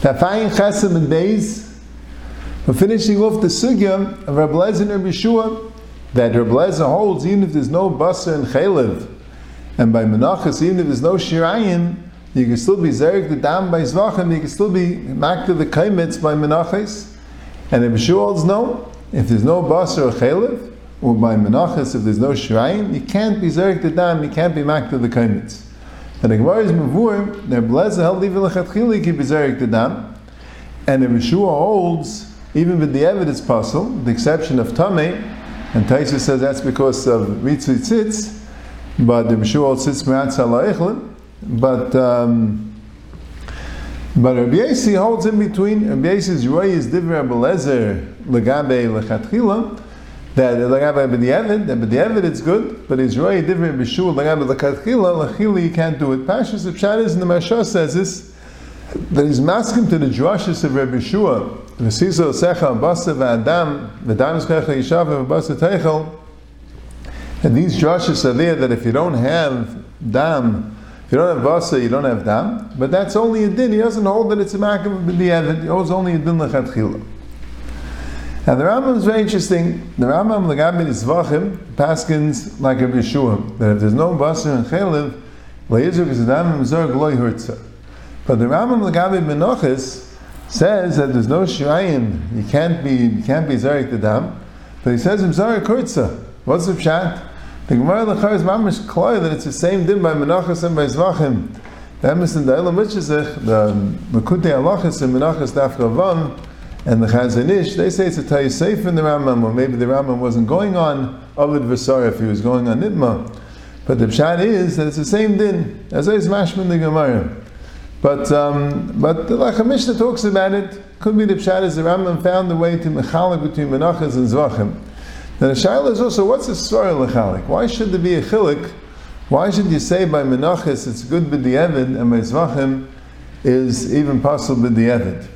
Tafayin Chesem and Beis. We're finishing off the sugya of Rabbi Lezer and Rabbi that Rabbi Lezer holds even if there's no basa and chaylev, and by menachas even if there's no shirayim, you can still be zerek the dam by zvachim, you can still be makta the kaimitz by menachas. And Rabbi holds no, if there's no basa or chaylev, or by menachas if there's no shirayim, you can't be zerek the dam, you can't be makta the kaimitz. And the Gemara is mavur, their blessed held even lechatchili keep bezerik the dam, and the Yeshua holds even with the evidence puzzle, the exception of Tameh, and Taisa says that's because of Ritzvi but the Yeshua holds Tzitz Me'atz Ha'la'echlin, but um, but Rabbi Yasi holds in between. Rabbi Yasi's Roy is Divrei Abelezer Legabe Lechatchila, that lagabe b'diavad, that b'diavad it's good, but roy different b'shul lagabe l'katchila l'chila you can't do it. Pashas of Shadas and the Mashah says this that he's masking to the drushes of Rabbi Shua. V'siso secha basa v'adam v'dam eskecha yishav v'basa teichel. And these drushes are there that if you don't have dam, if you don't have basa, you don't have dam. But that's only a din. He doesn't hold that it's a makam b'diavad. He holds only a din l'chatchila. Now the Rambam is very interesting. The Rambam Lagabi Zvachim paskins like a Yeshua that if there's no basar and chaylev, le'yizuk is adam mizorg loy hurtza. But the Rambam Lagabi Menochis says that there's no shirayim, you can't be you can't be zarik the dam. But he says mizorg hurtza. What's the pshat? The Gemara Lachar is mamish kloy that it's the same din by Menachas and by Zvachim. The the Elam Mitzvah, the Mekutei Alachas and Menachas Daf Ravam, and the Chazon Ish, they say it's a Tayyasef in the Rambam, or maybe the Rambam wasn't going on Avid Vasar if he was going on Nitma. But the Pshat is that it's the same din, as is Mashman the Gemara. But um, but the Lechem Mishneh talks about it. Could be the Pshat is the Rambam found the way to Mechalik between Menachas and Zvachim. Now the Shaila is also, what's the Svara Lechalik? Why should there be a Chilik? Why should you say by Menachas it's good b'di'evid, and by Zvachim is even possible b'di'evid?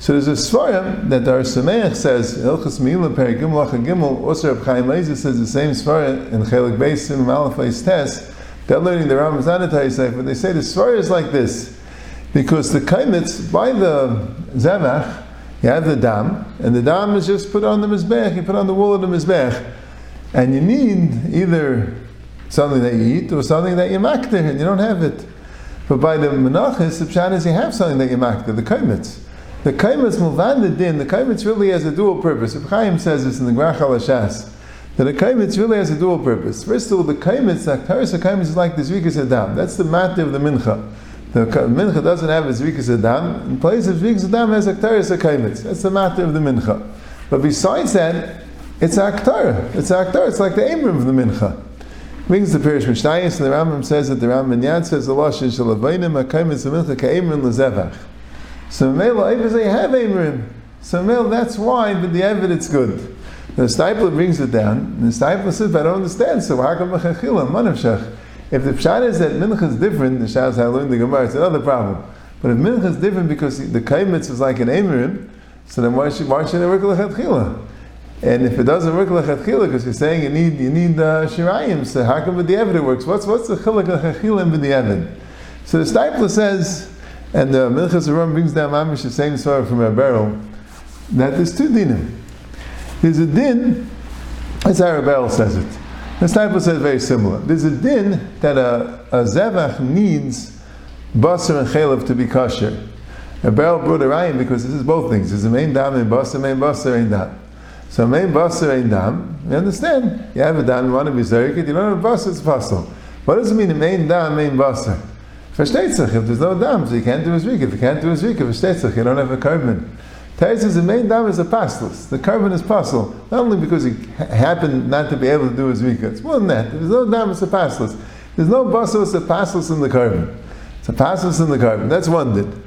So there's a svarim that Ohr Sameach says Ilchas Milah Perigim Lacha Gimel. Also, Reb Chaim Lezer says the same svarim in Chelik Beisim Malafais Tes. They're learning the Rambam's Anatay but they say the svarim is like this because the kaimitz by the zevach you have the dam, and the dam is just put on the mizbech. You put on the wool of the mizbech, and you need either something that you eat or something that you makter, and you don't have it. But by the menachis, the pshat is you have something that you makter, the kaimitz. The kaimitz mulvan the din. The kaimitz really has a dual purpose. If Chaim says this in the Grach Halashas, that the kaimitz really has a dual purpose. First of all, the kaimitz, the aktaris is like the zvikas adam. That's the matter of the mincha. The mincha doesn't have a zvikas adam. In place of zvikas adam has aktaris kaimitz. That's the matter of the mincha. But besides that, it's aktar. It's aktar. It's like the emrim of the mincha. Brings the Pirish Mishnayis, and the Rambam says that the Rambam Yad says the Lashon Shalavainim Akaimitz Mincha Ka'emrim Lezevach. So Mela they have Amrim. So Mela, that's why, but the evidence good. The Stipler brings it down, and the Stipler says, I don't understand, so how come Mechachila, Manavshach? If the Pshat is that Mincha is different, the Shas I learned the Gemara, it's another problem. But if Mincha is different because the Kaimitz is like an Amrim, so then why should, why should it work Lechatchila? And if it doesn't work Lechatchila, because you're saying you need you need uh, Shirayim, so how come with the it works? What's what's the Chilak Lechatchila in the? So the Stipler says, and the Minchas Avraham brings down Mamish the same story from a barrel, that there's two dinim. There's a din, as Arabel says it. The Stipler says very similar. There's a din that a, a zevach needs basar and chalev to be kosher. A barrel brought a rayim because this is both things. There's a main dam and basar, main basar and dam. So main basar and dam, you understand? You have a dam, you want to be zerikit, you don't have a basar, it's possible. What does it mean, main dam, main basar? Versteht sich, if there's no dam, so you can't do a zvika. If you can't do a zvika, versteht sich, you don't have a carbon. Tais says the main dam is a pastless. The carbon is possible. Not only because he happened not to be able to do a zvika, it's more than that. If there's no dam, it's a pastless. There's no it's a pastless in the carbon. It's a pastless in the carbon. That's one did.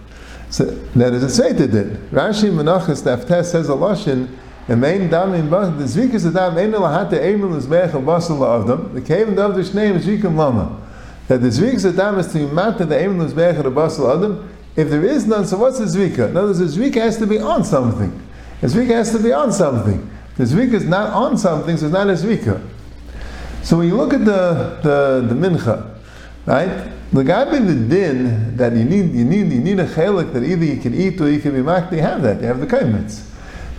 So that is a Seta did. Rashi Menachas Naftes says a Lashon, the main dam in bas the zvikas the dam ein lahate emel is mech of them. The and of the name is zvikim lama that the zvikas adam is to be matter the aim of the basal adam. If there is none, so what's the zvika? In other words, the zvika has to be on something. The zvika has to be on something. The zvika is not on something, so it's not a zvika. So when you look at the, the, the mincha, Right? The guy the din that you need, you need, you need a chelik that either you can eat or you can be mak. You have that. You have the kaimitz.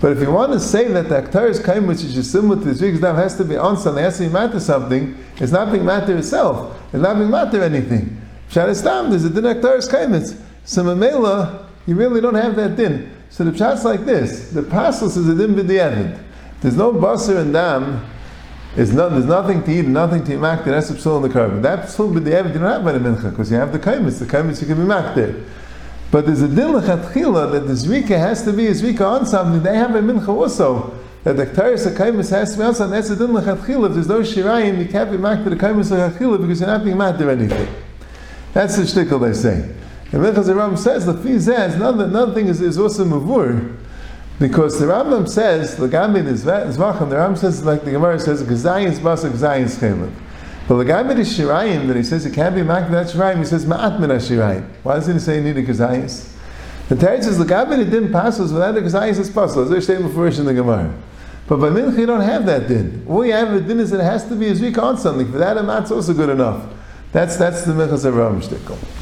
But if you want to say that the aktar's kaimitz is just similar to the week's dam has to be on something, has to be matter something, it's not being matter itself. It's not being matter anything. Sharistam, there's a din aktar's kaimitz. So mamela, you really don't have that din. So the pshat's like this: the pasos is a din b'di'evid. There's no basar and dam is no, there's nothing to eat, and nothing to eat that's a psul in the carbon. That psul b'di'evid you don't have by the mincha because you have the kaimis. The kaimis you can be makdir. But there's a din lechatchila that the zvika has to be a zvika on something. They have a mincha also. That the ktaris kaimis has to be on something. That's a din lechatchila. If there's no shirayim, you can't be makdir the kaimis lechatchila because you're not being makdir anything. That's the shtickle they say. And Minchas Ram says the says another another thing is, is also mavur. Because the Rambam says, the Gambit is Zvachim, the Rambam says, like the Gemara says, Gazayin's Basa, Gazayin's Chelev. But the Gambit is Shirayim, that he says it can't be Mak, that's Shirayim, he says Ma'at Min Shirayim. Why doesn't he say you need a Gazayis? The Teretz says, the Gambit didn't pass us without the Gazayis is possible. As they say before in the Gemara. But by Mincha you don't have that din. All you have the din is that it has to be a Zvika on something. For that, a Mat's also good enough. That's, that's the Minchas Avraham shtickle.